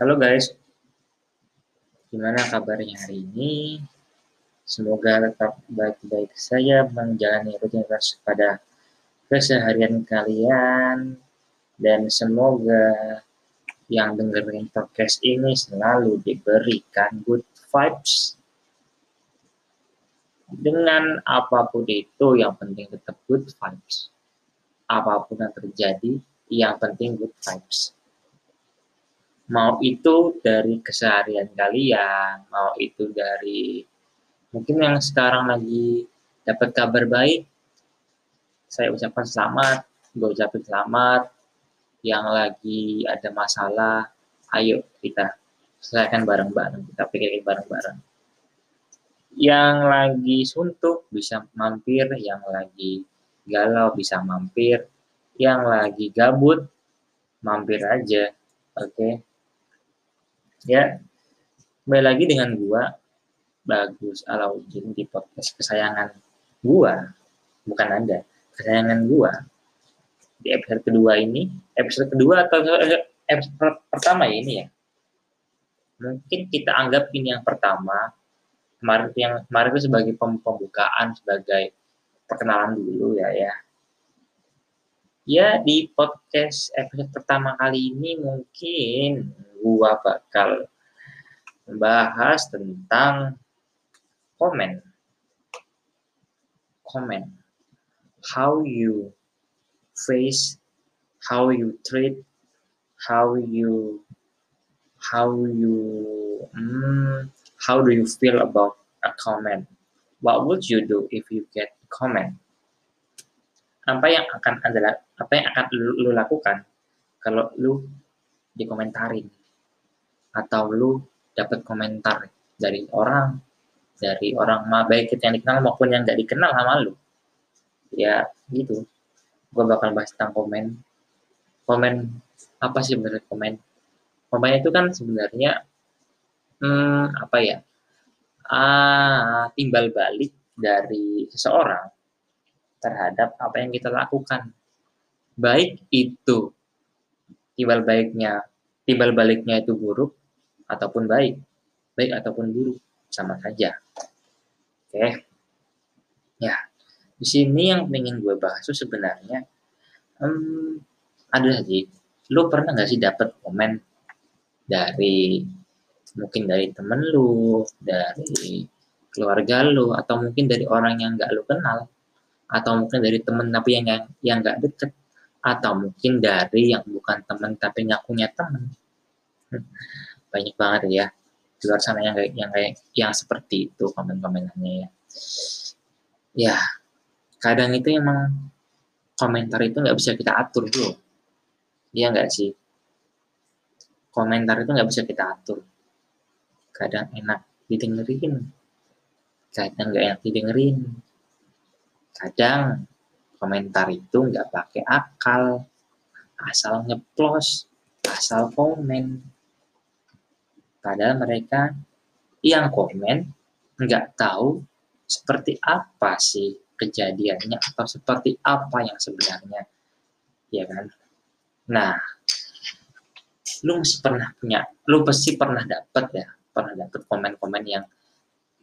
Halo guys, gimana kabarnya hari ini? Semoga tetap baik-baik saja menjalani rutinitas pada keseharian kalian. Dan semoga yang dengerin podcast ini selalu diberikan good vibes. Dengan apa pun itu yang penting tetap good vibes. Apa pun yang terjadi yang penting good vibes mau itu dari keseharian kalian, mau itu dari mungkin yang sekarang lagi dapat kabar baik, saya ucapkan selamat, gue ucapin selamat. Yang lagi ada masalah, ayo kita selesaikan bareng-bareng, kita pikirin bareng-bareng. Yang lagi suntuk bisa mampir, yang lagi galau bisa mampir, yang lagi gabut mampir aja, oke? Okay? Ya, kembali lagi dengan gua Bagus Alauddin di podcast kesayangan gua, bukan Anda, kesayangan gua. Di episode kedua ini, episode kedua atau episode pertama ya ini ya. Mungkin kita anggap ini yang pertama. Kemarin yang kemarin itu sebagai pembukaan, sebagai perkenalan dulu ya ya. Ya di podcast episode pertama kali ini mungkin gua bakal membahas tentang komen. Komen. How you face, how you treat, how you how you mm, how do you feel about a comment? What would you do if you get comment? Apa yang akan adalah apa yang akan lu, lu lakukan kalau lu dikomentarin? Atau lu dapat komentar dari orang dari orang mah baik itu yang dikenal maupun yang gak dikenal sama lu. Ya gitu. Gue bakal bahas tentang komen. Komen apa sih sebenarnya komen? Komen itu kan sebenarnya hmm, apa ya ah, timbal balik dari seseorang terhadap apa yang kita lakukan. Baik itu timbal baiknya timbal baliknya itu buruk ataupun baik, baik ataupun buruk, sama saja. Oke. Ya, di sini yang ingin gue bahas itu sebenarnya um, ada sih. Lu pernah nggak sih dapat komen dari mungkin dari temen lu, dari keluarga lu, atau mungkin dari orang yang nggak lu kenal, atau mungkin dari temen tapi yang yang nggak deket, atau mungkin dari yang bukan temen tapi ngakunya temen banyak banget ya. Di luar sana yang kayak yang kayak yang seperti itu komen-komenannya ya. Ya kadang itu emang komentar itu nggak bisa kita atur bro. Dia nggak sih? Komentar itu nggak bisa kita atur. Kadang enak didengerin kadang nggak enak didengerin. Kadang komentar itu nggak pakai akal asal ngeplos asal komen Padahal mereka yang komen nggak tahu seperti apa sih kejadiannya atau seperti apa yang sebenarnya, ya kan? Nah, lu mesti pernah punya, lu pasti pernah dapat ya, pernah dapat komen-komen yang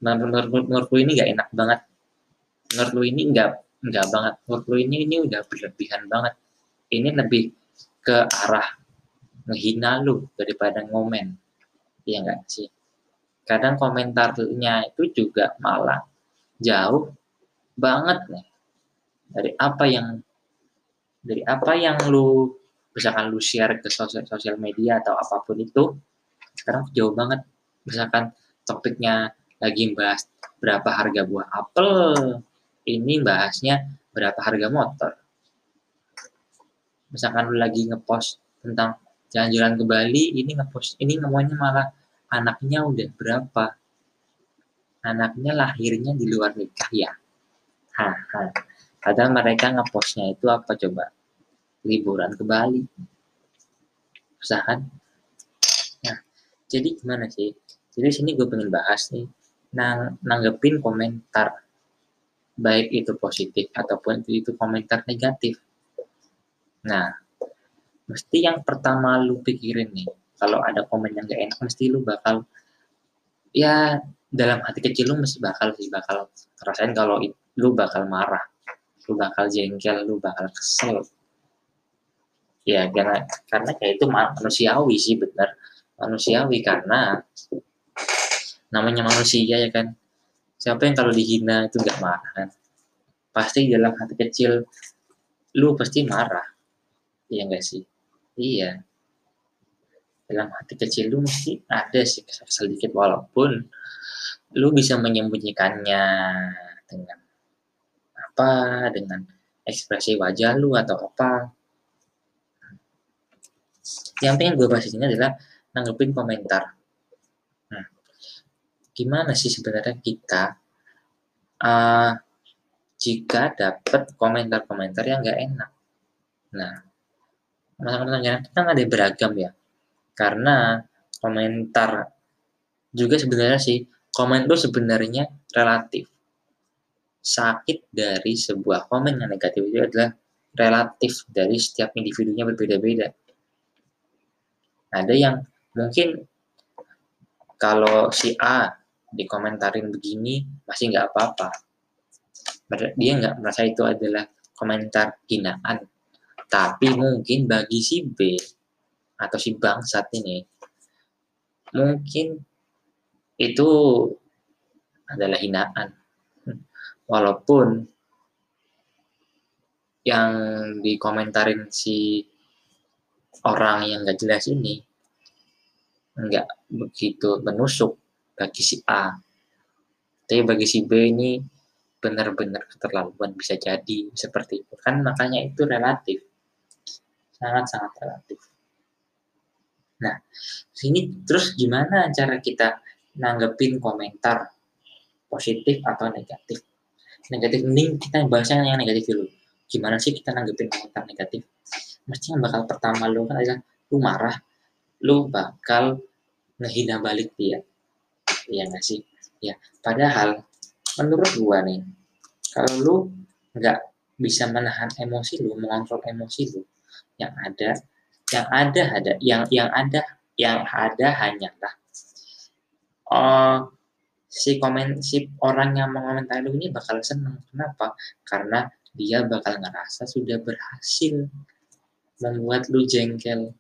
menurut, menurut lu ini nggak enak banget, menurut lu ini nggak nggak banget, menurut lu ini ini udah berlebihan banget, ini lebih ke arah menghina lu daripada ngomen Iya enggak sih? Kadang komentarnya itu juga malah jauh banget nih. Dari apa yang dari apa yang lu misalkan lu share ke sosial, sosial media atau apa pun itu sekarang jauh banget. Misalkan topiknya lagi bahas berapa harga buah apel ini bahasnya berapa harga motor. Misalkan lu lagi ngepost tentang jalan-jalan ke Bali ini ngepost ini ngomongnya malah anaknya udah berapa? Anaknya lahirnya di luar nikah ya? Haha padahal mereka ngepostnya itu apa coba? Liburan ke Bali. Susah kan? Nah jadi gimana sih? Jadi sini gue pengen bahas nih nang nanggepin komentar baik itu positif ataupun itu komentar negatif. Nah mesti yang pertama lu pikirin nih kalau ada komen yang gak enak mesti lu bakal ya dalam hati kecil lu mesti bakal sih bakal rasain kalau lu bakal marah lu bakal jengkel lu bakal kesel. Ya karena karena kayak itu manusiawi sih benar manusiawi karena namanya manusia ya kan. Siapa yang kalau dihina itu nggak marah kan? Pasti dalam hati kecil lu pasti marah. Iya enggak sih iya. Dalam hati kecil lu mesti ada sih sedikit walaupun lu bisa menyembunyikannya dengan apa dengan ekspresi wajah lu atau apa. Yang pengen gue bahas ini adalah nanggepin komentar. Nah, gimana sih sebenarnya kita uh, jika dapat komentar-komentar yang gak enak? Nah komentar-komentar yang enak kan ada beragam ya. Karena komentar juga sebenarnya sih komen itu sebenarnya relatif. Sakit dari sebuah komen yang negatif itu adalah relatif dari setiap individunya berbeda-beda. Ada yang mungkin kalau si A dikomentarin begini masih nggak apa-apa. Dia nggak merasa itu adalah komentar hinaan tapi mungkin bagi si B atau si bangsat ini mungkin itu adalah hinaan. Walaupun yang dikomentarin si orang yang gak jelas ini nggak begitu menusuk bagi si A. Tapi bagi si B ini benar-benar keterlaluan bisa jadi seperti itu. Kan makanya itu relatif sangat-sangat relatif Nah, sini terus gimana cara kita nanggepin komentar positif atau negatif? Negatif mending kita bahasnya yang negatif dulu. Gimana sih kita nanggepin komentar negatif? Mesti yang bakal pertama lu kan adalah lu marah, lu bakal ngehina balik dia. Iya nggak sih? Ya, padahal menurut gua nih, kalau lu nggak bisa menahan emosi lu, mengontrol emosi lu, yang ada yang ada ada yang yang ada yang ada hanyalah. Oh si komen si orang yang mengomentari lu ini bakal seneng. Kenapa? Karena dia bakal ngerasa sudah berhasil membuat lu jengkel.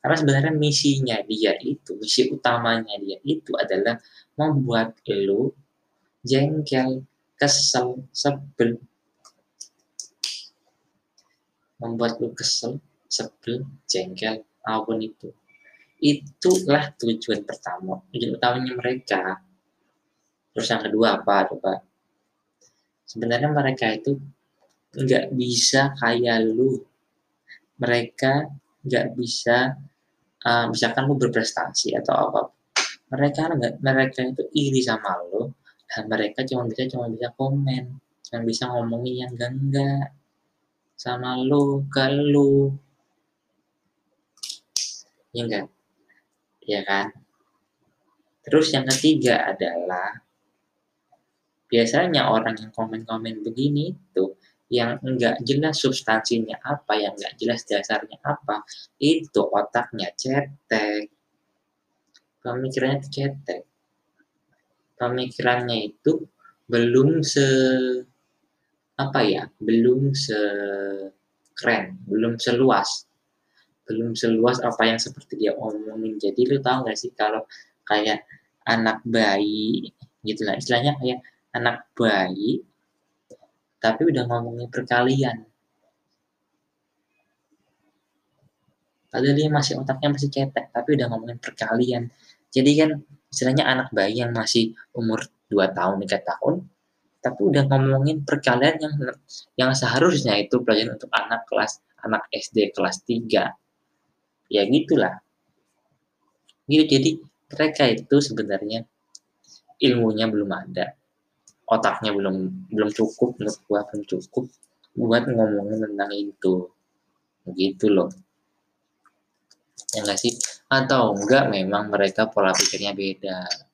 Karena sebenarnya misinya dia itu misi utamanya dia itu adalah membuat lu jengkel kesel sebel membuat lu kesel, sebel, jengkel, apa pun itu. Itulah tujuan pertama, tujuan utamanya mereka. Terus yang kedua apa coba? Sebenarnya mereka itu nggak bisa kayak lu. Mereka nggak bisa, uh, misalkan lu berprestasi atau apa. Mereka nggak, mereka itu iri sama lu, dan mereka cuma bisa cuma bisa komen, cuma bisa ngomongin yang enggak enggak sama lu ke lu ya enggak ya kan terus yang ketiga adalah biasanya orang yang komen-komen begini itu yang enggak jelas substansinya apa, yang enggak jelas dasarnya apa, itu otaknya cetek. Pemikirannya cetek. Pemikirannya itu belum se apa ya belum sekeren belum seluas. Belum seluas apa yang seperti dia omongin. Jadi lu tahu gak sih kalau kayak anak bayi gitu lah istilahnya kayak anak bayi tapi udah ngomongin perkalian. Padahal dia masih otaknya masih cetek tapi udah ngomongin perkalian. Jadi kan istilahnya anak bayi yang masih umur 2 tahun 3 tahun tapi udah ngomongin perkalian yang yang seharusnya itu pelajaran untuk anak kelas anak SD kelas 3 ya gitulah. Gitu jadi mereka itu sebenarnya ilmunya belum ada. Otaknya belum belum cukup menurut belum cukup buat ngomongin tentang itu. Gitu loh. Ya enggak sih? Atau enggak memang mereka pola pikirnya beda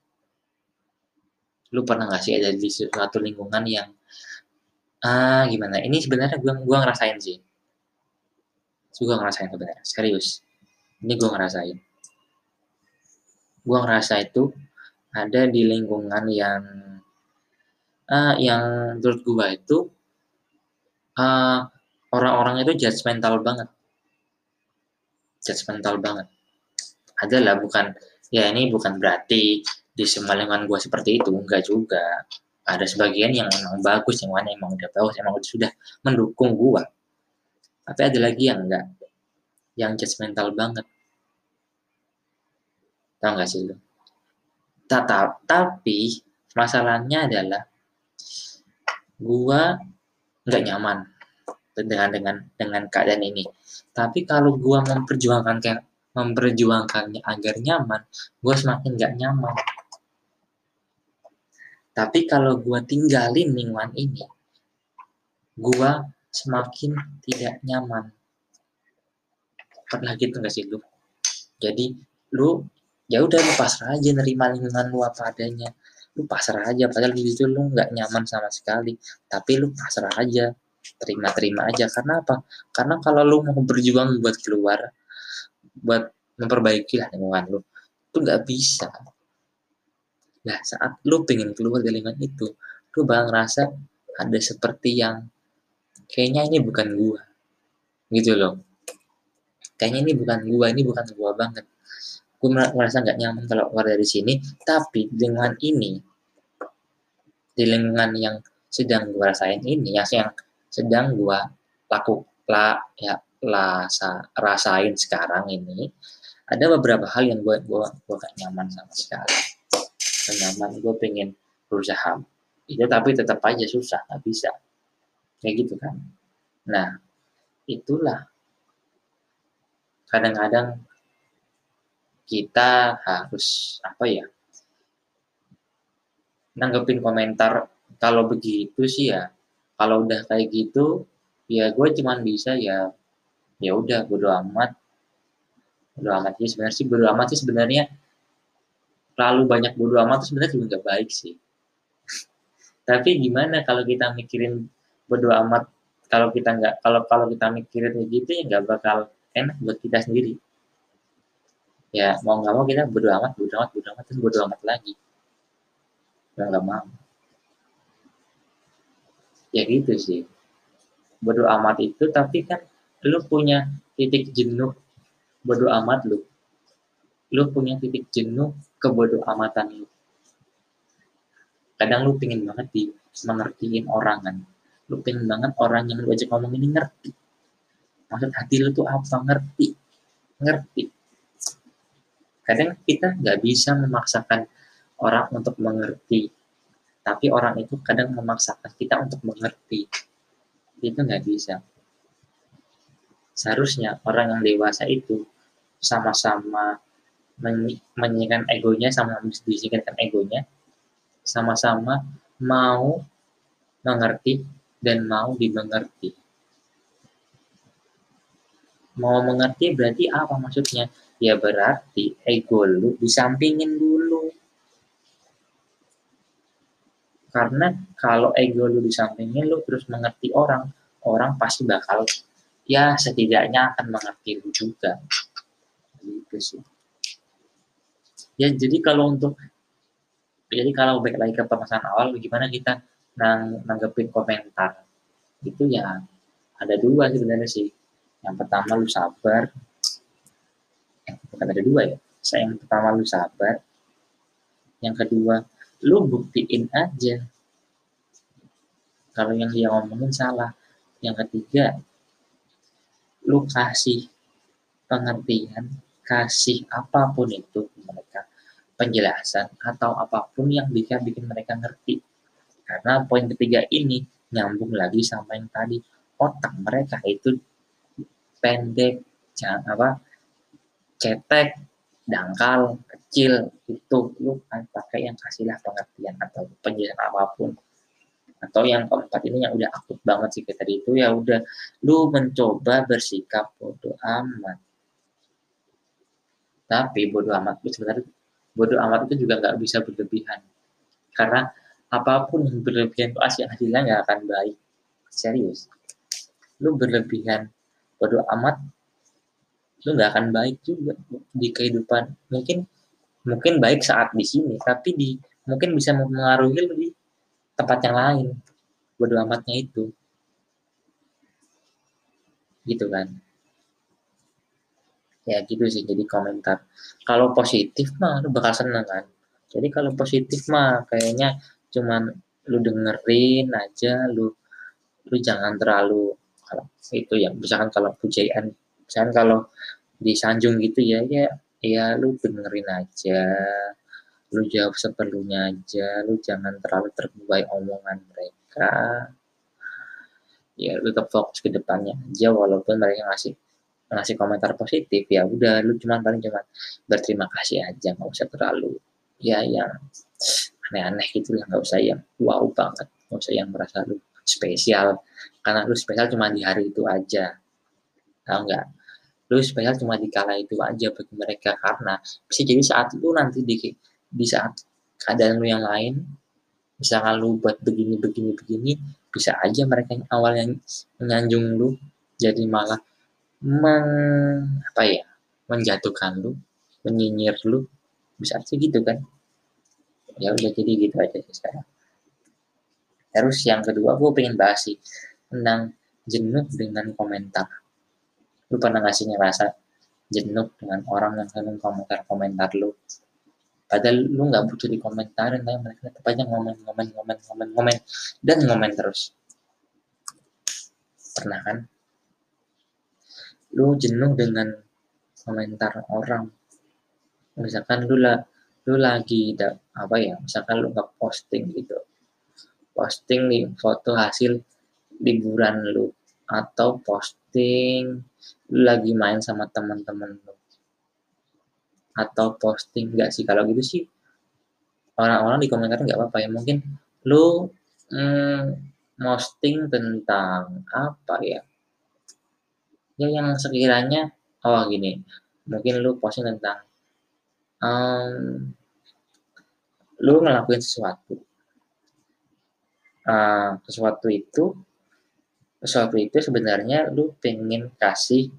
lu pernah nggak sih ada di suatu lingkungan yang ah gimana? Ini sebenarnya gua gua ngerasain sih. Gua ngerasain sebenarnya serius. Ini gue ngerasain. Gue ngerasa itu ada di lingkungan yang uh, yang menurut gue itu uh, orang-orang itu judgmental banget. Judgmental banget. Adalah bukan ya ini bukan berarti di semua lingkungan gue seperti itu enggak juga. Ada sebagian yang memang bagus yang mana emang udah bagus emang udah sudah mendukung gue tapi ada lagi yang enggak yang judgmental banget. Tau gak sih lu? Tetap tapi masalahnya adalah gua nggak nyaman dengan dengan dengan keadaan ini. Tapi kalau gua memperjuangkan kayak memperjuangkannya agar nyaman gua semakin nggak nyaman tapi kalau gua tinggalin lingkungan ini gua semakin tidak nyaman. Pernah gitu gak sih lu? Jadi lu ya udah lu pasrah aja nerima lingkungan lu apa adanya. Lu pasrah aja padahal di situ lu nggak nyaman sama sekali. Tapi lu pasrah aja terima-terima aja. Karena apa? Karena kalau lu mau berjuang buat keluar buat memperbaiki lingkungan lu itu nggak bisa nah saat lu pengen keluar dari lingkungan itu lu bakal ngerasa ada seperti yang kayaknya ini bukan gua. Gitu loh. Kayaknya ini bukan gua ini bukan gua banget. Gue merasa nggak nyaman kalau keluar dari sini tapi dengan ini di lingkungan yang sedang gue rasain ini yang yang sedang gue laku la ya lasa rasain sekarang ini ada beberapa hal yang gue gue gue gak nyaman sama sekali nyaman gue pengen berusaha. Itu tapi tetap aja susah nggak bisa. Kayak gitu kan. Nah itulah. Kadang-kadang kita harus apa ya nanggepin komentar kalau begitu sih ya kalau udah kayak gitu ya gue cuman bisa ya ya udah bodo amat. Bodo amat. Sih sebenarnya sih bodo amat sih sebenarnya terlalu banyak bodo amat tuh sebenarnya juga nggak baik sih. Tapi gimana kalau kita mikirin bodo amat? Kalau kita nggak kalau kalau kita mikirin begitu ya nggak bakal enak buat kita sendiri. Ya mau nggak mau kita bodo amat bodo amat bodo amat terus bodo amat lagi. Nggak nggak mau. Ya gitu sih. Bodo amat itu tapi kan lu punya titik jenuh. Bodo amat lu lu punya titik jenuh kebodoh amatan lu. Kadang lu pengen banget di mengertiin orang kan. Lu pengen banget orang yang lu ajak ngomong ini ngerti. Maksud hati lu tuh apa? Ngerti. Ngerti. Kadang kita nggak bisa memaksakan orang untuk mengerti. Tapi orang itu kadang memaksakan kita untuk mengerti. Itu nggak bisa. Seharusnya orang yang dewasa itu sama-sama menyikan egonya sama disingkirkan egonya sama-sama mau mengerti dan mau dimengerti mau mengerti berarti apa maksudnya ya berarti ego lu disampingin dulu. Karena kalau ego lu disampingin lu terus mengerti orang, orang pasti bakal ya setidaknya akan mengerti lu juga. Gitu sih. Ya jadi kalau untuk jadi kalau baik lagi ke permasalahan awal gimana kita nang nanggepin komentar? Itu ya ada dua sebenarnya sih. Yang pertama lu sabar. Bukan ada dua ya. Saya yang pertama lu sabar. Yang kedua lu buktiin aja. Kalau yang dia ngomongin salah. Yang ketiga lu kasih pengertian kasih apa pun itu mereka penjelasan atau apa pun yang bisa bikin mereka ngerti karena poin ketiga ini nyambung lagi sama yang tadi otak mereka itu pendek jangan apa cetek, dangkal, kecil, itu lu kan pakai yang kasihlah pengertian atau penjelasan apa pun. Atau yang keempat ini yang udah akut banget sih tadi itu ya udah lu mencoba bersikap bodoh amat. Tapi bodoh amat itu sebenarnya bodoh amat itu juga nggak bisa berlebihan. Karena apa pun yang berlebihan itu asli hasilnya nggak akan baik. Serius. Lu berlebihan bodoh amat lu nggak akan baik juga di kehidupan mungkin mungkin baik saat di sini tapi di mungkin bisa mempengaruhi di tempat yang lain bodo amatnya itu gitu kan ya gitu sih. Jadi komentar. Kalau positif mah lu bakal seneng kan? Jadi kalau positif mah kayaknya cuman lu dengerin aja lu lu jangan terlalu kalau itu ya misalkan kalau pujian misalkan kalau disanjung gitu ya ya ya lu dengerin aja. Lu jawab seperlunya aja. Lu jangan terlalu terbuai omongan mereka. Ya lu tetap fokus ke depannya aja walaupun mereka ngasih ngasih komentar positif ya udah lu cuman paling cuman berterima kasih aja nggak usah terlalu ya yang aneh-aneh gitu lah nggak usah yang wow banget nggak usah yang merasa lu spesial. Karena lu spesial cuma di hari itu aja tahu nggak? Lu spesial cuma di kala itu aja bagi mereka karena bisa jadi saat itu nanti di di saat keadaan lu yang lain misalkan lu buat begini begini begini bisa aja mereka yang awal yang menyanjung lu jadi malah meng, apa ya menjatuhkan lu menyinyir lu. Bisa aja gitu kan. Ya udah jadi gitu aja sih sekarang. Terus yang kedua gue pengen bahas sih tentang jenuh dengan komentar. Lu pernah ngasihnya rasa jenuh dengan orang yang sering komentar-komentar lu? Padahal lu nggak butuh dikomentarin tapi mereka tetap aja ngomen ngomen ngomen ngomen ngomen dan ngomen terus. Pernah kan lu jenuh dengan komentar orang. Misalkan lu lah lu lagi apa ya misalkan lu nggak posting gitu. Posting nih foto hasil liburan lu atau posting lu lagi main sama teman-teman lu. Atau posting enggak sih kalau gitu sih orang-orang di komentar nggak apa-apa ya. Mungkin lu mm, posting tentang apa ya ya yang sekiranya oh gini mungkin lu posting tentang um, lu ngelakuin sesuatu uh, sesuatu itu sesuatu itu sebenarnya lu pengen kasih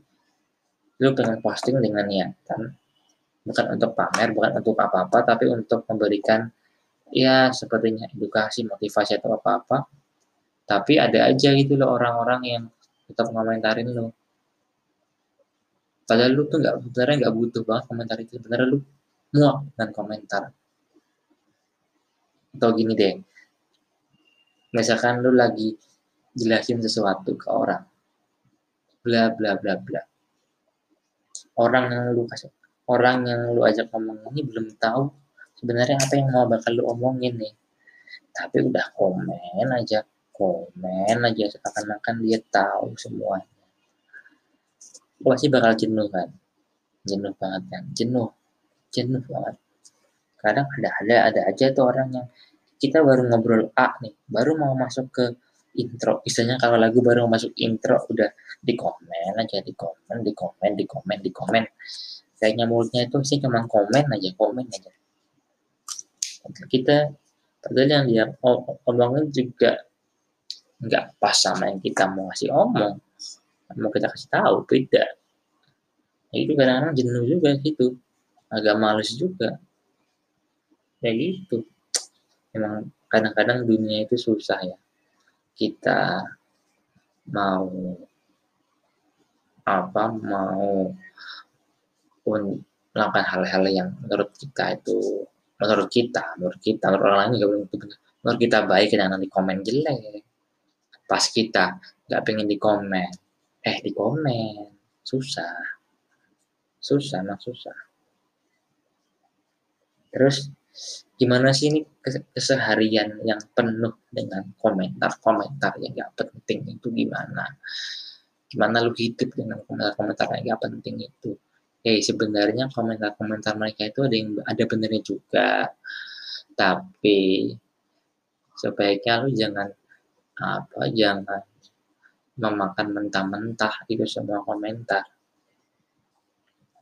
lu pengen posting dengan niatan bukan untuk pamer, bukan untuk apa-apa, tapi untuk memberikan ya sepertinya edukasi, motivasi atau apa-apa. Tapi ada aja gitu loh orang-orang yang tetap ngomentarin lo. Padahal lu tuh nggak sebenarnya nggak butuh banget komentar itu. Sebenarnya lu muak dengan komentar. Atau gini deh, misalkan lu lagi jelasin sesuatu ke orang, bla bla bla bla. Orang yang lu kasih orang yang lu ajak ngomong ini belum tahu sebenarnya apa yang mau bakal lu omongin nih tapi udah komen aja komen aja seakan-akan dia tahu semuanya pasti bakal jenuh kan. Jenuh banget kan. Jenuh. Jenuh banget. Kadang ada ada ada aja tuh orang yang kita baru ngobrol A nih baru mau masuk ke intro. Misalnya kalau lagu baru masuk intro udah di komen aja di komen di komen di komen di komen kayaknya mulutnya itu sih cuma komen aja komen aja. Kita padahal yang dia omongin juga nggak pas sama yang kita mau ngasih omong mau kita kasih tahu? Beda ya itu kadang-kadang jenuh juga gitu agak males juga. Ya gitu. Memang kadang-kadang dunia itu susah ya. Kita mau apa mau melakukan hal-hal yang menurut kita itu menurut kita menurut kita menurut orang lain juga belum menurut kita baik dan nanti komen jelek. Pas kita nggak pengen di komen eh di komen susah. Susah mak susah. Terus gimana sih ini keseharian yang penuh dengan komentar-komentar yang gak penting itu gimana? Gimana lu hidup dengan komentar-komentar yang gak penting itu? Oke, sebenarnya komentar-komentar mereka itu ada yang ada benernya juga. Tapi sebaiknya lu jangan apa jangan memakan mentah-mentah itu semua komentar.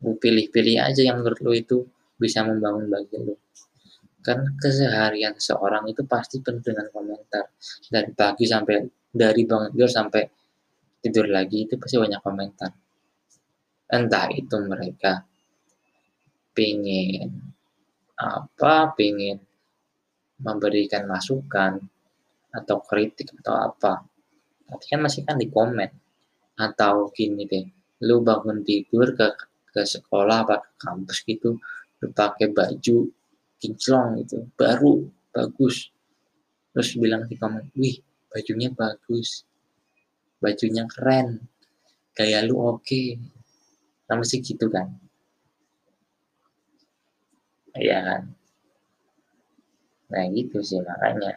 Lu pilih-pilih aja yang menurut lu itu bisa membangun bagi lu. Kan keseharian seorang itu pasti penuh dengan komentar. Dari pagi sampai dari bangun tidur sampai tidur lagi itu pasti banyak komentar entah itu mereka pingin apa pingin memberikan masukan atau kritik atau apa kan masih kan di komen. Atau gini deh lu bangun tidur ke ke sekolah apa ke kampus gitu lu pakai baju kinclong gitu baru bagus. Terus bilang di komen wih bajunya bagus bajunya keren gaya lu oke. Okay. nah sih gitu kan? Ya kan? Nah gitu sih makanya.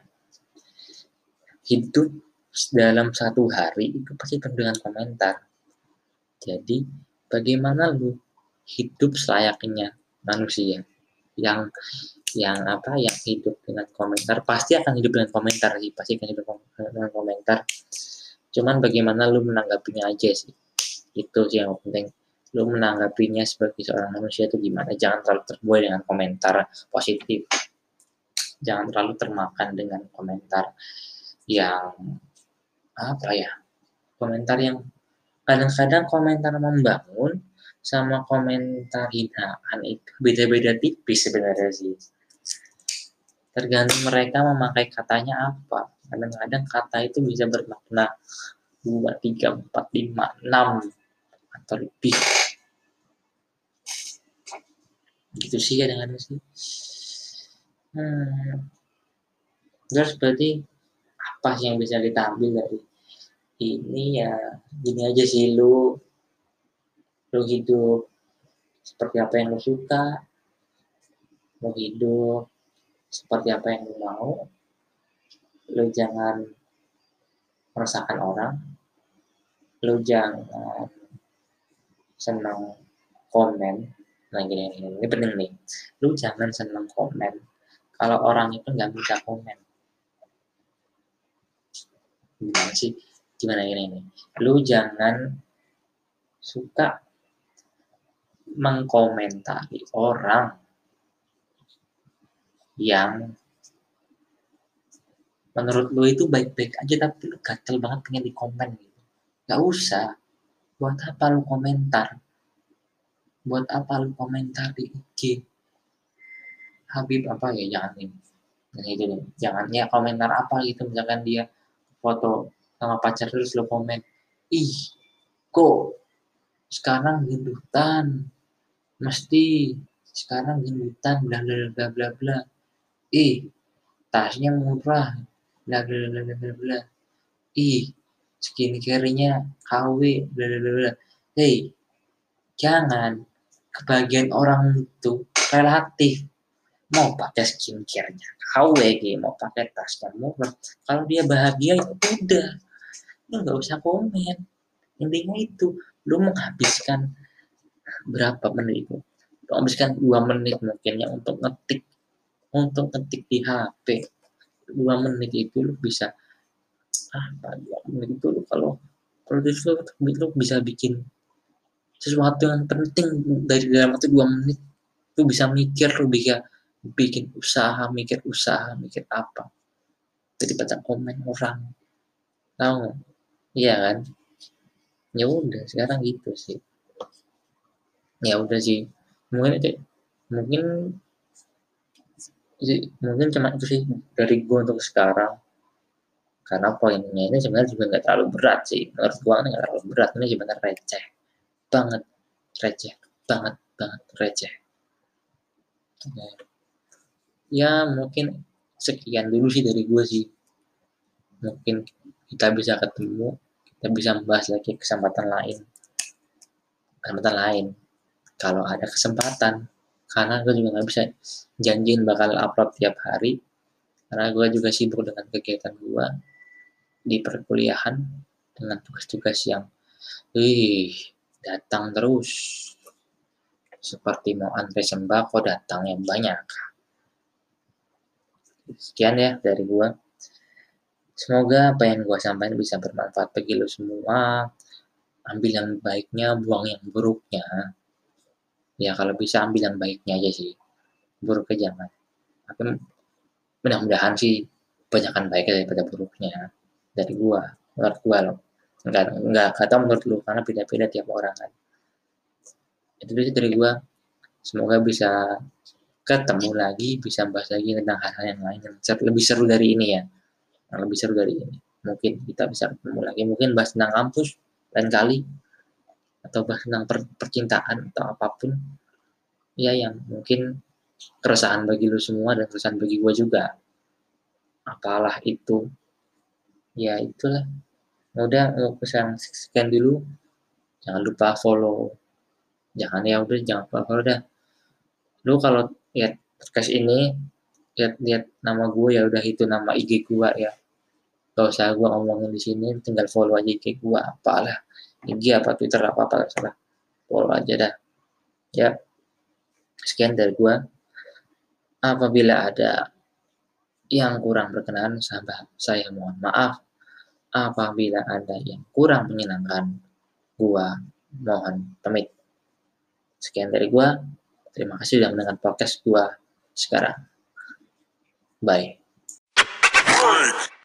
Hidup dalam satu hari itu pasti penuh dengan komentar. Jadi bagaimana lu hidup selayaknya manusia? Yang yang apa? Yang hidup dengan komentar. Pasti akan hidup dengan komentar sih pasti akan hidup dengan komentar cuman bagaimana lu menanggapinya aja sih. Itu sih yang penting. Lu menanggapinya sebagai seorang manusia itu gimana? Jangan terlalu terbuai dengan komentar positif. Jangan terlalu termakan dengan komentar yang apa ya? Komentar yang kadang-kadang komentar membangun sama komentar hinaan itu beda-beda tipis sebenarnya sih. Tergantung mereka memakai katanya apa. Kadang-kadang kata itu bisa bermakna 2, 3, 4, 5, 6 atau lebih. Gitu sih kadang-kadang sih. Hmm. terus berarti apa yang bisa kita ambil dari ini ya gini aja sih lu lu hidup seperti apa yang lu suka lu hidup seperti apa yang lu mau lu jangan meresahkan orang lu jangan senang komen. Nah gini, ini, ini penting nih. Lu jangan senang komen kalau orang itu nggak bisa komen. Gimana sih gimana ini nih lu jangan suka mengkomentari orang yang menurut lu itu baik-baik aja tapi lu gatel banget pengen di komen gitu. Gak usah. Buat apa lu komentar? Buat apa lu komentar di IG Habib apa ya? Jangan ini. Jangan ya komentar apa gitu. Misalkan dia foto sama pacar terus lu komen ih kok sekarang gendutan? Mesti sekarang gendutan bla bla bla bla bla. Ih tasnya murah bla bla bla bla bla bla. Ih skincare-nya KW bla bla bla bla. Hey jangan kebagian orang itu relatif. Mau pakai skincare-nya KW mau pakai tasnya murah. Kalau dia bahagia itu ya udah lu nggak usah komen. Intinya itu lu menghabiskan berapa menit itu? Lu habiskan dua menit mungkin ya untuk ngetik untuk ketik di HP dua menit itu lu bisa apa dua menit itu lu kalau itu lu, lu bisa bikin sesuatu yang penting dari dalam waktu dua menit. Lu bisa mikir lu bisa bikin usaha mikir usaha mikir apa. Jadi baca komen orang. Tahu iya kan? Ya udah sekarang gitu sih. Ya udah sih. Mungkin mungkin mungkin cuma itu sih dari gue untuk sekarang. Karena poinnya ini sebenarnya juga nggak terlalu berat sih. Menurut gue nggak terlalu berat. Ini sebenarnya receh banget. Receh banget banget receh. Ya, ya mungkin sekian dulu sih dari gue sih. Mungkin kita bisa ketemu kita bisa membahas lagi kesempatan lain. Kesempatan lain. Kalau ada kesempatan. Karena gue juga nggak bisa janjiin bakal upload tiap hari. Karena gue juga sibuk dengan kegiatan gue di perkuliahan dengan tugas-tugas yang wih datang terus. Seperti mau antre sembako datang yang banyak. Sekian ya dari gue semoga apa yang gue sampaikan bisa bermanfaat bagi lo semua. Ambil yang baiknya buang yang buruknya. Ya kalau bisa ambil yang baiknya aja sih. Buruknya jangan tapi mudah-mudahan sih banyakkan baiknya daripada buruknya dari gua menurut gua loh. Enggak enggak kata menurut lu karena beda-beda tiap orang kan. Itu dari gua. Semoga bisa ketemu lagi bisa bahas lagi tentang hal-hal yang lain yang lebih seru dari ini ya yang lebih seru dari ini. Mungkin kita bisa ketemu lagi. Mungkin bahas tentang kampus lain kali. Atau bahas tentang per percintaan atau apa pun. Ya yang mungkin keresahan bagi lu semua dan keresahan bagi gua juga. Apalah itu. Ya itulah. Udah pesan sekian dulu. Jangan lupa follow. Jangan ya udah jangan lupa follow dah. Lu kalau lihat podcast ini lihat lihat nama gue ya udah itu nama IG gue ya gak usah gue ngomongin di sini tinggal follow aja IG gue apalah. IG apa Twitter apa apa salah follow aja dah. Ya. Sekian dari gue apabila ada yang kurang berkenan sahabat saya mohon maaf. Apabila ada yang kurang menyenangkan gua mohon pamit. Sekian dari gua. Terima kasih sudah mendengar podcast gua sekarang. Bye